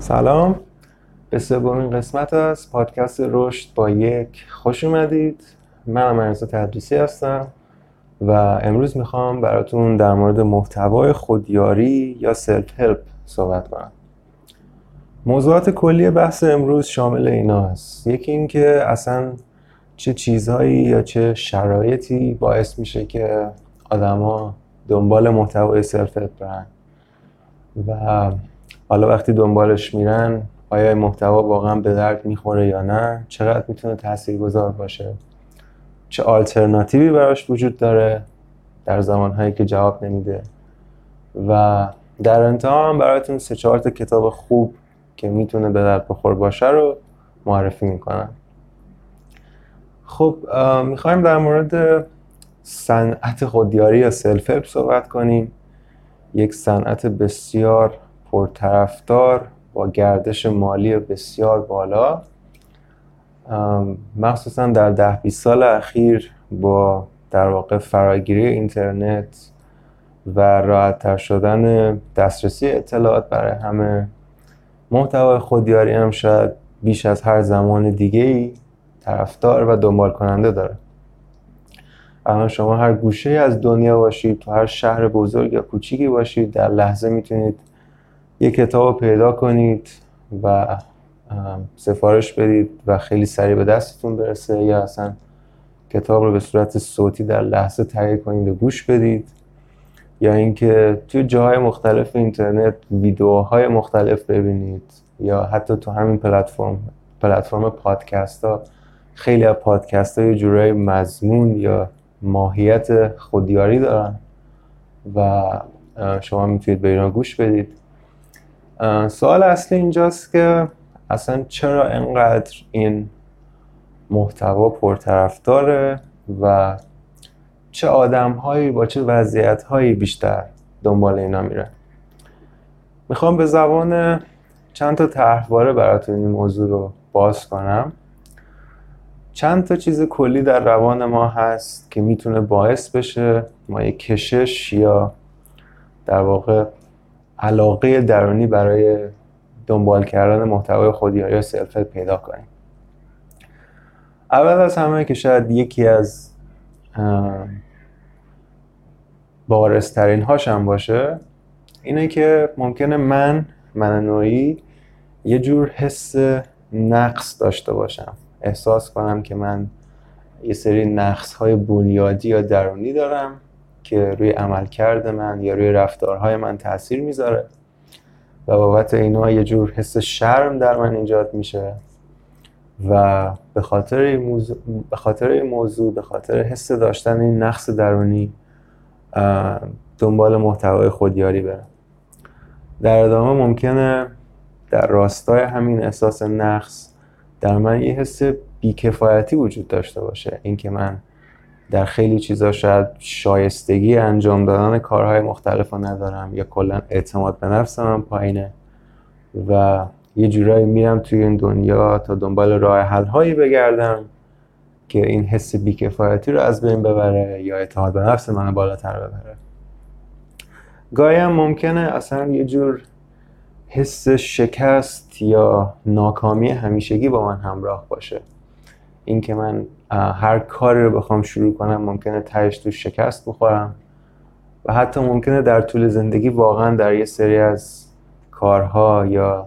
سلام. به سومین قسمت از پادکست رشد با یک خوش اومدید. من مرزا تدریسی هستم و امروز می‌خوام براتون در مورد محتوای خودیاری یا self help صحبت کنم. موضوعات کلی بحث امروز شامل اینا هست. یکی اینکه اصلا چه چیزهایی یا چه شرایطی باعث میشه که آدما دنبال محتوای self help برن. و حالا وقتی دنبالش میرن آیا محتوا واقعا به درد می‌خوره یا نه؟ چقدر می‌تونه تاثیرگذار باشه؟ چه آلترناتیوی براش وجود داره در زمانهایی که جواب نمیده؟ و در انتها هم براتون سه چهار تا کتاب خوب که می‌تونه به درد بخور باشه رو معرفی می‌کنم. خب می‌خوایم در مورد صنعت خودیاری یا سلف صحبت کنیم. یک صنعت بسیار پرطرفدار با گردش مالی بسیار بالا. مخصوصا در ده 20 سال اخیر با در واقع فراگیری اینترنت و راحتتر شدن دسترسی اطلاعات برای همه. محتوای خودیاری هم شاید بیش از هر زمان دیگه ای طرفدار و دنبال کننده داره. الان شما هر گوشه از دنیا باشید تو هر شهر بزرگ یا کوچیکی باشید در لحظه می‌تونید یک کتاب پیدا کنید و سفارش بدید و خیلی سریع به دستتون برسه یا اصلا کتاب رو به صورت صوتی در لحظه تهیه کنید و گوش بدید. یا اینکه توی جاهای مختلف اینترنت ویدیوهای مختلف ببینید یا حتی تو همین پلتفرم پلتفرم پادکست ها خیلی از پادکست ها یه جورای مضمون یا ماهیت خودیاری دارن و شما می‌تونید به اینا گوش بدید. سوال اصلی اینجاست که اصلا چرا انقدر این محتوا پرطرفداره و چه آدم هایی با چه وضعیت هایی بیشتر دنبال اینا میره؟ می‌خوام به زبان چند تا طرحواره براتون این موضوع رو باز کنم. چند تا چیز کلی در روان ما هست که می‌تونه باعث بشه ما یک کشش یا در واقع علاقه درونی برای دنبال کردن محتوای خودیاری یا سلف پیدا کنیم. اول از همه که شاید یکی از بارسترین هاشم باشه اینه که ممکنه من من نوعی یه جور حس نقص داشته باشم. احساس کنم که من یه سری نقص های بنیادی یا درونی دارم. که روی عملکرد من یا روی رفتارهای من تاثیر می‌ذاره. و بابت اینا یه جور حس شرم در من ایجاد میشه. و به خاطر این موضوع به خاطر این موضوع به خاطر حس داشتن این نقص درونی دنبال محتوای خودیاری برم. در ادامه ممکنه در راستای همین احساس نقص در من یه حس بیکفایتی وجود داشته باشه. اینکه من در خیلی چیزا شاید شایستگی انجام دادن کارهای مختلف رو ندارم یا کلا اعتماد به نفس من پایینه. و یه جورایی میرم توی این دنیا تا دنبال راه حل هایی بگردم که این حس بیکفایتی رو از بین ببره یا اعتماد به نفس من بالاتر ببره. گاهی هم ممکنه اصلا یه جور حس شکست یا ناکامی همیشگی با من همراه باشه. اینکه من هر کاری رو بخوام شروع کنم ممکنه تهش تو شکست بخورم و حتی ممکنه در طول زندگی واقعا در یه سری از کارها یا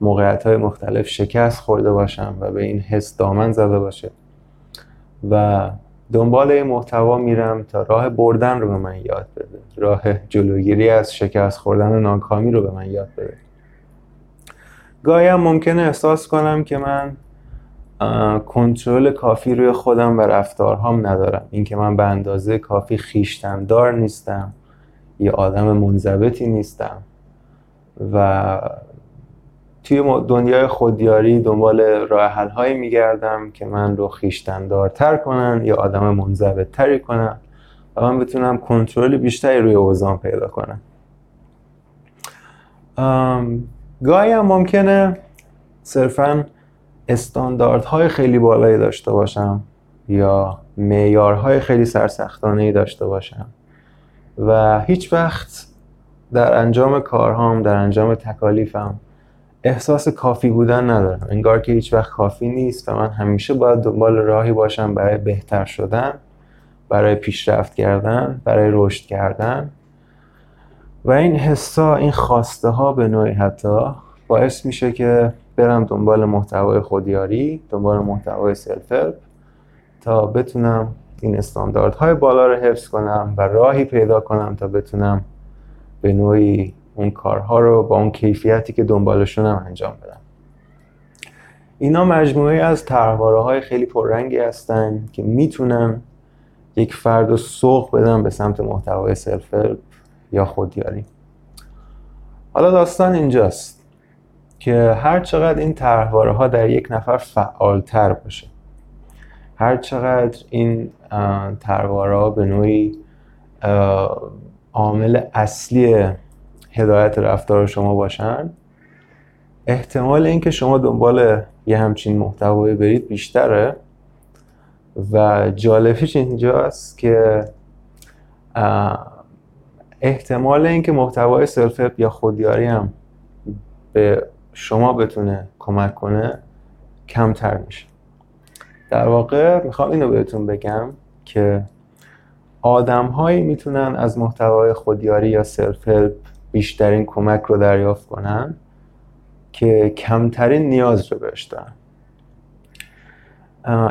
موقعیت های مختلف شکست خورده باشم و به این حس دامن زده باشه و دنبال این محتوا میرم تا راه بردن رو به من یاد بده راه جلوگیری از شکست خوردن و ناکامی رو به من یاد بده. گاهی هم ممکنه احساس کنم که من کنترل کافی روی خودم و رفتارهام ندارم. اینکه من به اندازه کافی خیشتندار نیستم یا آدم منضبطی نیستم و توی دنیای خودیاری دنبال راه هایی میگردم که من رو خیشتندارتر کنن یا آدم منضبط تری کنن و من بتونم کنترل بیشتری روی اوزان پیدا کنم. گاهی هم ممکنه صرفا استانداردهای خیلی بالایی داشته باشم یا معیارهای خیلی سرسختانه داشته باشم و هیچ وقت در انجام کارهام در انجام تکالیفم احساس کافی بودن ندارم. انگار که هیچ وقت کافی نیست و من همیشه باید دنبال راهی باشم برای بهتر شدن برای پیشرفت کردن برای رشد کردن. و این حسا این خواسته ها به نوعی حتی باعث میشه که برم دنبال محتوای خودیاری دنبال محتوای سلف تا بتونم این استانداردهای بالا رو حفظ کنم و راهی پیدا کنم تا بتونم به نوعی اون کارها رو با اون کیفیتی که دنبالشون هم انجام بدم. اینا مجموعه از طرحواره های خیلی پررنگی هستن که می‌تونن یک فرد رو سوق بدن به سمت محتوای سلف یا خودیاری. حالا داستان اینجاست. که هر چقدر این طرحواره ها در یک نفر فعالتر باشه هر چقدر این طرحواره ها به نوعی عامل اصلی هدایت رفتار شما باشن احتمال اینکه شما دنبال یه همچین محتوایی برید بیشتره و جالبیش اینجاست که احتمال اینکه محتوای self یا خودیاری هم به شما بتونه کمک کنه کمتر میشه. در واقع می‌خوام اینو بهتون بگم که آدم هایی می‌تونن از محتوای خودیاری یا self-help بیشترین کمک رو دریافت کنن که کمترین نیاز رو دارن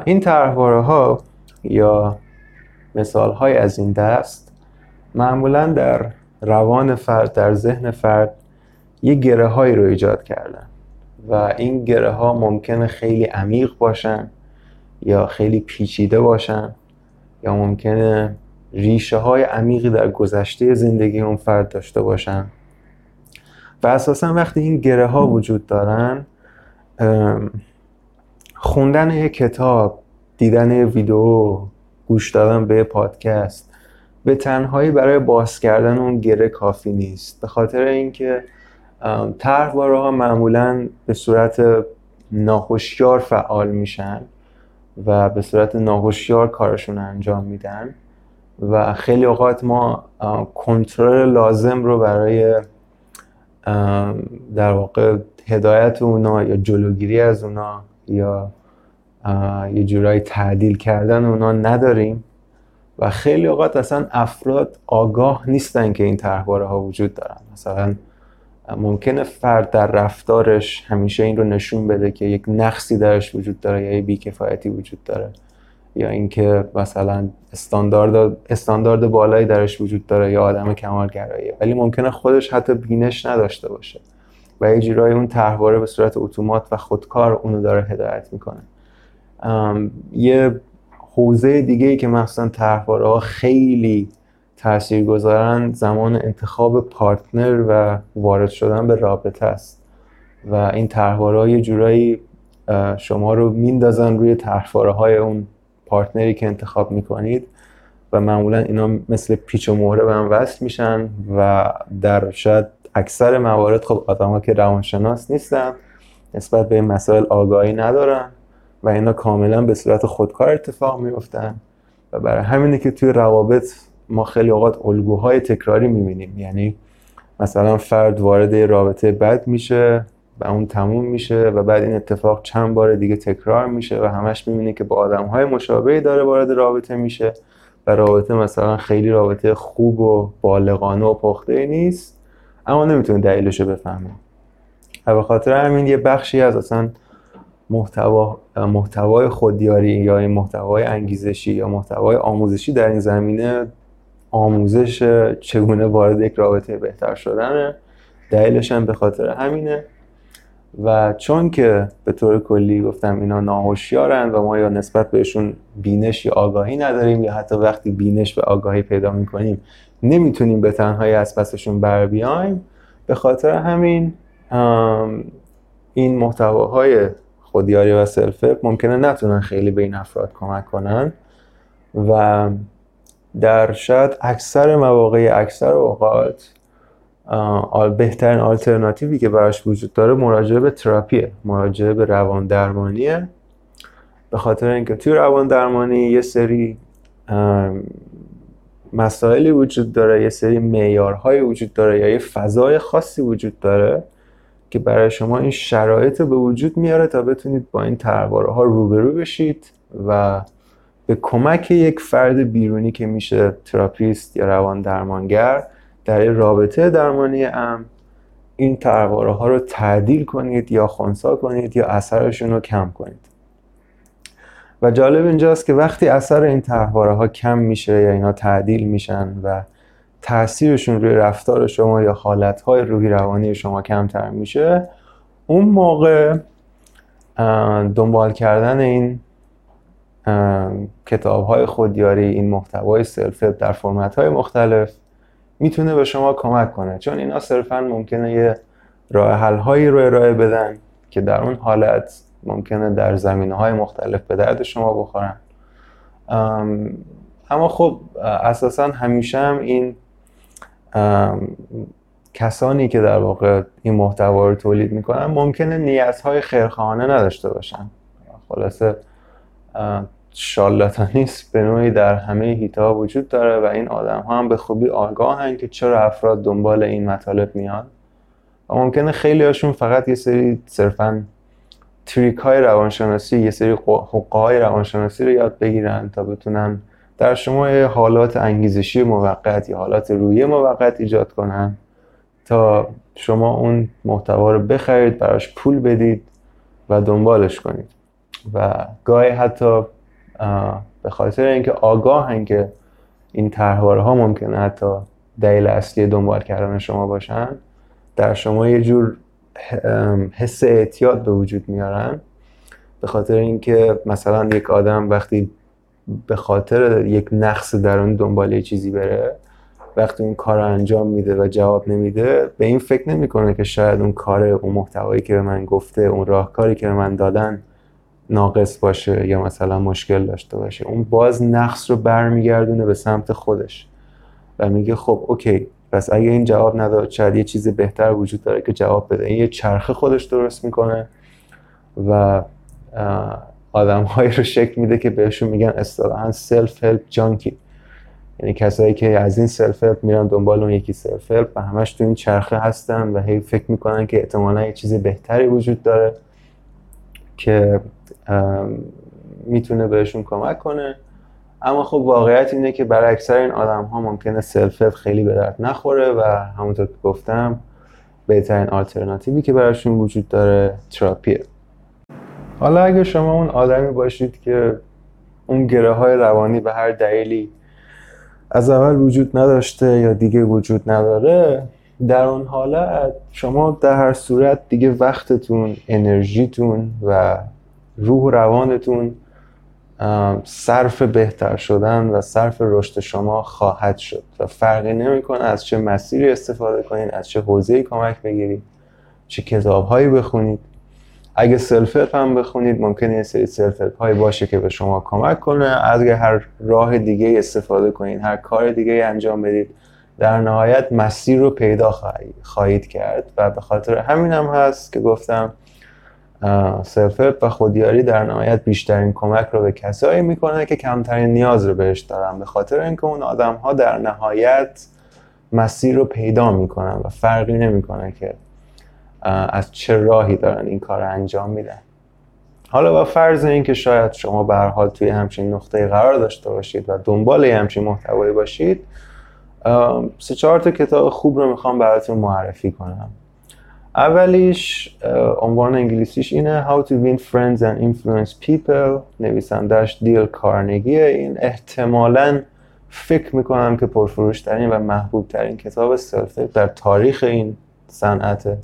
این طرحواره ها یا مثال های از این دست معمولا در روان فرد در ذهن فرد یه گره هایی رو ایجاد کردن. و این گره ها ممکنه خیلی عمیق باشن یا خیلی پیچیده باشن یا ممکنه ریشه های عمیقی در گذشته زندگی اون فرد داشته باشن. و اساسا وقتی این گره ها وجود دارن خوندن یک کتاب دیدن یک ویدیو گوش دادن به پادکست به تنهایی برای باز کردن اون گره کافی نیست. به خاطر اینکه طرحواره ها معمولا به صورت ناخوشیار فعال میشن و به صورت ناخوشیار کارشون انجام میدن و خیلی اوقات ما کنترل لازم رو برای در واقع هدایت اونا یا جلوگیری از اونا یا یه جورایی تعدیل کردن اونا نداریم و خیلی اوقات اصلا افراد آگاه نیستن که این طرحواره ها وجود دارن. مثلا ممکنه فرد در رفتارش همیشه این رو نشون بده که یک نقصی درش وجود داره یا یک بیکفایتی وجود داره. یا اینکه مثلا استاندارد استاندارد بالایی درش وجود داره یا آدم کمالگراییه ولی ممکنه خودش حتی بینش نداشته باشه. و یه جورایی اون طرحواره به صورت اتومات و خودکار اونو داره هدایت می‌کنه. یه حوزه دیگه ای که مثلا طرحواره ها خیلی تأثیر گذارن زمان انتخاب پارتنر و وارد شدن به رابطه است. و این طرحواره یه جورایی شما رو میندازن روی طرحواره های اون پارتنری که انتخاب می‌کنید و معمولا اینا مثل پیچ و مهره به هم وصل میشن و در شاید اکثر موارد خب آدم که روانشناس نیستن نسبت به مسائل آگاهی ندارن و اینا کاملا به صورت خودکار اتفاق میفتن و برای همینه که توی روابط ما خیلی اوقات الگوهای تکراری می‌بینیم. یعنی مثلا فرد وارد رابطه بد میشه و اون تموم میشه و بعد این اتفاق چند بار دیگه تکرار میشه و همش می‌بینی که با آدم های مشابهی داره وارد رابطه میشه و رابطه مثلا خیلی رابطه خوب و بالغانه و پخته نیست اما نمی‌تونه دلیلش رو بفهمه. و به خاطر همین یه بخشی از اصلا محتوا محتوای خودیاری یا محتوای انگیزشی یا محتوای آموزشی در این زمینه آموزش چگونه وارد یک رابطه بهتر شدنه. دلیلش هم به خاطر همینه. و چون که به طور کلی گفتم اینا ناهوشیارن و ما یا نسبت بهشون بینش یا آگاهی نداریم یا حتی وقتی بینش به آگاهی پیدا می‌کنیم نمی‌تونیم به تنهایی از پسشون بر بیایم. به خاطر همین این محتواهای خودیاری و سلفه ممکنه نتونن خیلی به این افراد کمک کنن. و در شاید اکثر مواقع اکثر اوقات بهترین آلترناتیوی که براش وجود داره مراجعه به تراپیه مراجعه به روان درمانیه به خاطر اینکه توی روان درمانی یه سری مسائلی وجود داره یه سری معیارهایی وجود داره یا یه فضای خاصی وجود داره که برای شما این شرایط به وجود میاره تا بتونید با این ترواره ها روبرو بشید و به کمک یک فرد بیرونی که میشه تراپیست یا روان درمانگر در رابطه درمانی ام این طرحواره ها رو تعدیل کنید یا خونسا کنید یا اثرشون رو کم کنید. و جالب اینجاست که وقتی اثر این طرحواره ها کم میشه یا اینا تعدیل میشن و تاثیرشون روی رفتار شما یا حالتهای روحی روانی شما کمتر میشه اون موقع دنبال کردن این کتاب های خودیاری این محتوای سلف در فرمت های مختلف می‌تونه به شما کمک کنه. چون اینا صرفا ممکنه یه راه حل هایی رو ارائه بدن که در اون حالت ممکنه در زمینه های مختلف به درد شما بخورن. اما خب اساسا همیشه هم این کسانی که در واقع این محتوا رو تولید می‌کنن ممکنه نیت های خیرخواهانه نداشته باشن. خلاصه شالاتانیست به نوعی در همه هیتا وجود داره و این آدم ها هم به خوبی آگاهن که چرا افراد دنبال این مطالب میان. و ممکنه خیلی هاشون فقط یه سری صرفا تریک های روانشناسی یه سری حقه های روانشناسی رو یاد بگیرن تا بتونن در شما حالات انگیزشی موقت یا حالات روی موقت ایجاد کنن. تا شما اون محتوا رو بخرید براش پول بدید و دنبالش کنید. و گاهی حتی به خاطر اینکه آگاهن که این طرحواره ها ممکنه حتی دلیل اصلی دنبال کردن شما باشن در شما یه جور حس اعتیاد به وجود میارن. به خاطر اینکه مثلا یک آدم وقتی به خاطر یک نقص در اون دنبال یه چیزی بره وقتی اون کار رو انجام میده و جواب نمیده به این فکر نمی‌کنه که شاید اون کار اون محتوایی که به من گفته اون راهکاری که به من دادن ناقص باشه یا مثلا مشکل داشته باشه اون باز نقص رو برمیگردونه به سمت خودش و میگه خب OK پس اگه این جواب نداد شاید یه چیز بهتر وجود داره که جواب بده. این یه چرخه خودش درست می‌کنه و آدم هایی رو شکل میده که بهشون میگن اصطلاحا self-help junkie یعنی کسایی که از این self-help میرن دنبال اون یکی self-help و همش تو این چرخه هستن و هی فکر می‌کنن که احتمالا یه چیز بهتری وجود داره که می‌تونه بهشون کمک کنه. اما خب واقعیت اینه که برای اکثر این آدم ها ممکنه self خیلی به درد نخوره و همونطور که گفتم بهترین آلترناتیوی که براشون وجود داره تراپیه. حالا اگه شما اون آدمی باشید که اون گره های روانی به هر دلیلی از اول وجود نداشته یا دیگه وجود نداره در اون حالت شما در هر صورت دیگه وقتتون انرژیتون و روح و روانتون صرف بهتر شدن و صرف رشد شما خواهد شد و فرقی نمی‌کنه از چه مسیری استفاده کنید از چه حوزه‌ای کمک بگیرید چه کتابهایی بخونید. اگه self هم بخونید ممکنه یه سری self هایی باشه که به شما کمک کنه. از هر راه دیگه استفاده کنید هر کار دیگه انجام بدید در نهایت مسیر رو پیدا خواهید کرد. و به خاطر همین هم هست که گفتم self و خودیاری در نهایت بیشترین کمک رو به کسایی می‌کنه که کمترین نیاز رو بهش دارن به خاطر اینکه اون آدم ها در نهایت مسیر رو پیدا می‌کنن و فرقی نمی‌کنه که از چه راهی دارن این کار رو انجام میدن. حالا با فرض اینکه شاید شما به حال توی همچین نقطه قرار داشته باشید و دنبال همچین محتوایی باشید سه چهار تا کتاب خوب رو می‌خوام براتون معرفی کنم. اولیش عنوان انگلیسیش اینه How to win friends and influence people. نویسندهش دیل کارنگیه این. احتمالا فکر می‌کنم که پرفروشترین و محبوب ترین کتاب سلف در تاریخ این صنعت.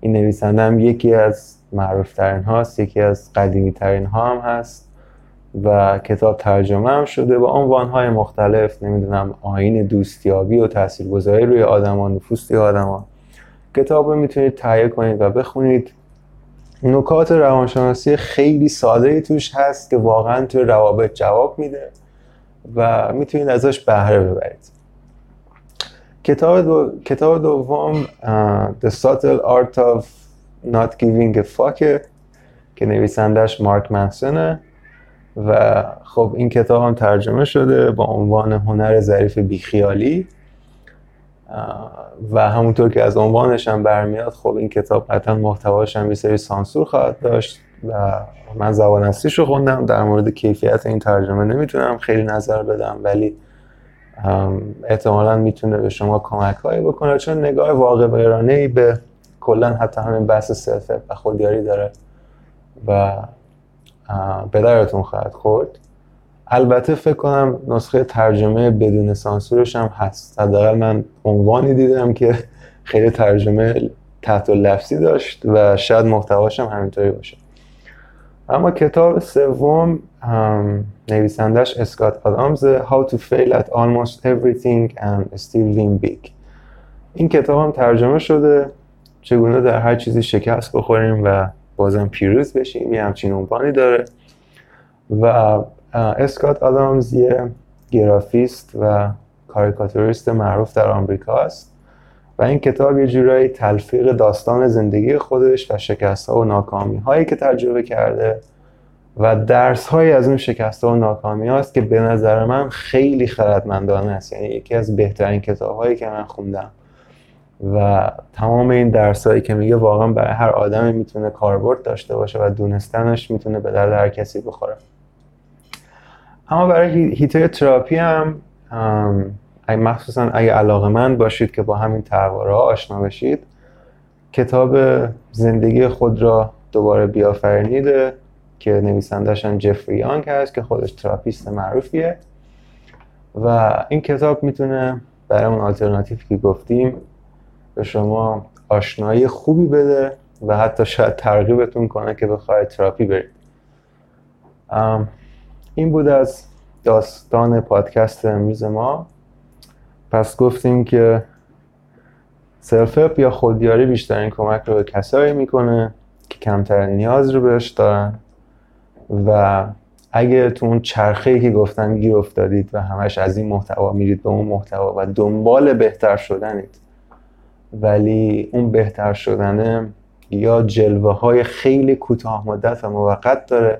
این نویسنده هم یکی از معروف ترین هاست یکی از قدیمی ترین ها هم هست و کتاب ترجمه هم شده با عنوان های مختلف نمی‌دونم آین دوستیابی و تاثیرگذاری روی آدمان نفوس آدمان کتاب رو می‌تونید تهیه کنید و بخونید. نکات روانشناسی خیلی ساده توش هست که واقعا توی روابط جواب میده و می‌تونید ازش بهره ببرید. کتاب, دو... کتاب دوم The Subtle Art of Not Giving a Fuck که نویسندش مارک منسونه و خب این کتاب هم ترجمه شده با عنوان هنر ظریف بیخیالی. و همونطور که از عنوانش هم برمیاد خب این کتاب قطعا محتواش هم یه سری سانسور خواهد داشت و من زبان اصلیش رو خوندم. در مورد کیفیت این ترجمه نمی‌تونم خیلی نظر بدم ولی احتمالا می‌تونه به شما کمک هایی بکنه چون نگاه واقع ای به کلا حتی همین بحث سلف و خودیاری داره و به درتون خواهد خورد. البته فکر کنم نسخه ترجمه بدون سانسورش هم هست. حداقل من عنوانی دیدم که خیلی ترجمه تحت لفظی داشت و شاید محتواش هم همینطوری باشه. اما کتاب سوم نویسندش اسکات آدامز How to fail at almost everything and still win big. این کتاب هم ترجمه شده. چگونه در هر چیزی شکست بخوریم و بازم پیروز بشیم یه همچین عنوانی داره. و اسکات آدامز یه گرافیست و کاریکاتوریست معروف در آمریکا است و این کتاب یه جورایی تلفیق داستان زندگی خودش و شکست ها و ناکامی هایی که تجربه کرده و درس های از اون شکست ها و ناکامی هاست که به نظر من خیلی خردمندانه است. یعنی یکی از بهترین کتاب هایی که من خوندم. و تمام این درس هایی که میگه واقعا برای هر آدمی می‌تونه کاربرد داشته باشه و دونستنش می‌تونه به درد هر کسی بخوره. اما برای هیتر تراپی هم مخصوصا اگه علاقه من باشید که با همین تقواره ها آشنا بشید کتاب زندگی خود را دوباره بیافرینید که نویسندش هم جفری یانگ هست که خودش تراپیست معروفیه. و این کتاب می‌تونه برای اون آلترناتیو که گفتیم به شما آشنایی خوبی بده و حتی شاید ترغیبتون کنه که بخواید تراپی برید. این بود از داستان پادکست امروز ما. پس گفتیم که سلف یا خودیاری بیشترین کمک رو به کسایی می‌کنه که کمتر نیاز رو بهش دارن. و اگه تو اون چرخه ای که گفتن گیر افتادید و همش از این محتوا میرید به اون محتوا و دنبال بهتر شدنید ولی اون بهتر شدنه یا جلوه های خیلی کوتاه مدت و موقت داره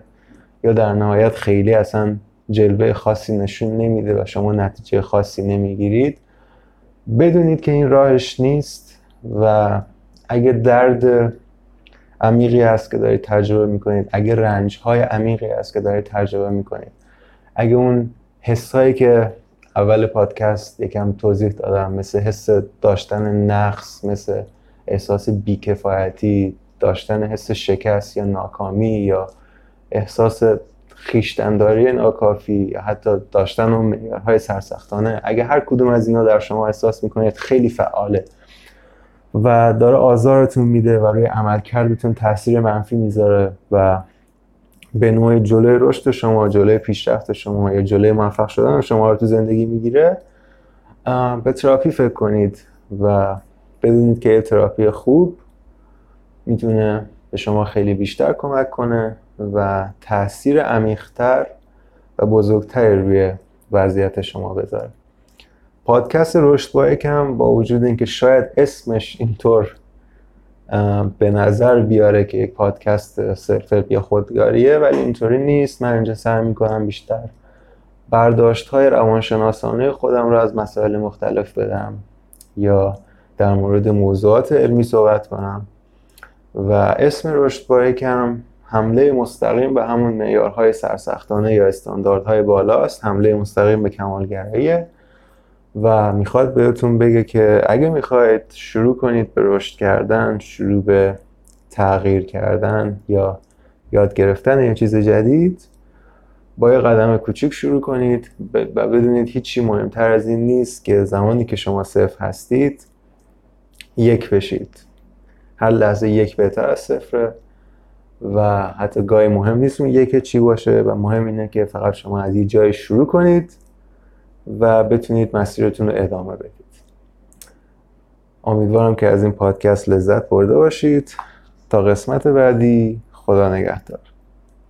یا در نهایت خیلی اصلا جلوه خاصی نشون نمیده و شما نتیجه خاصی نمی‌گیرید. بدونید که این راهش نیست و اگه درد عمیقی هست که دارید تجربه می‌کنید اگه رنج های عمیقی هست که دارید تجربه می‌کنید اگه اون حسایی که اول پادکست یکم توضیح دادم مثل حس داشتن نقص مثل احساس بیکفایتی داشتن حس شکست یا ناکامی یا احساس خیشتنداری ناکافی یا حتی داشتن اون معیارهای سرسختانه. اگه هر کدوم از اینا در شما احساس می‌کنید خیلی فعاله و داره آزارتون میده و روی عملکردتون تاثیر منفی می‌ذاره و به نوع جلوی رشد شما جلوی پیشرفت شما یا جلوی موفق شدن شما رو تو زندگی می‌گیره. به تراپی فکر کنید و بدونید که تراپی خوب می‌تونه به شما خیلی بیشتر کمک کنه. و تاثیر عمیقتر و بزرگتری روی وضعیت شما بذاره. پادکست رشد با یکم با وجود اینکه شاید اسمش اینطور به نظر بیاره که یک پادکست صرف یا خودگاریه ولی اینطوری نیست. من اینجا سعی می‌کنم بیشتر برداشت های روانشناسانه خودم رو از مسائل مختلف بدم یا در مورد موضوعات علمی صحبت کنم. و اسم رشد با یکم حمله مستقیم به همون معیارهای سرسختانه یا استانداردهای بالاست. حمله مستقیم به کمالگراییه. و می‌خواد بهتون بگه که اگه می‌خواید شروع کنید به رشد کردن شروع به تغییر کردن یا یاد گرفتن یه چیز جدید با یه قدم کوچیک شروع کنید و بدونید هیچی مهمتر از این نیست که زمانی که شما صفر هستید یک بشید. هر لحظه یک بهتر از صفره. و حتی گاهی مهم نیست اون یک چی باشه و مهم اینه که فقط شما از یه جای شروع کنید و بتونید مسیرتون رو ادامه بدید. امیدوارم که از این پادکست لذت برده باشید. تا قسمت بعدی خدا نگهدار.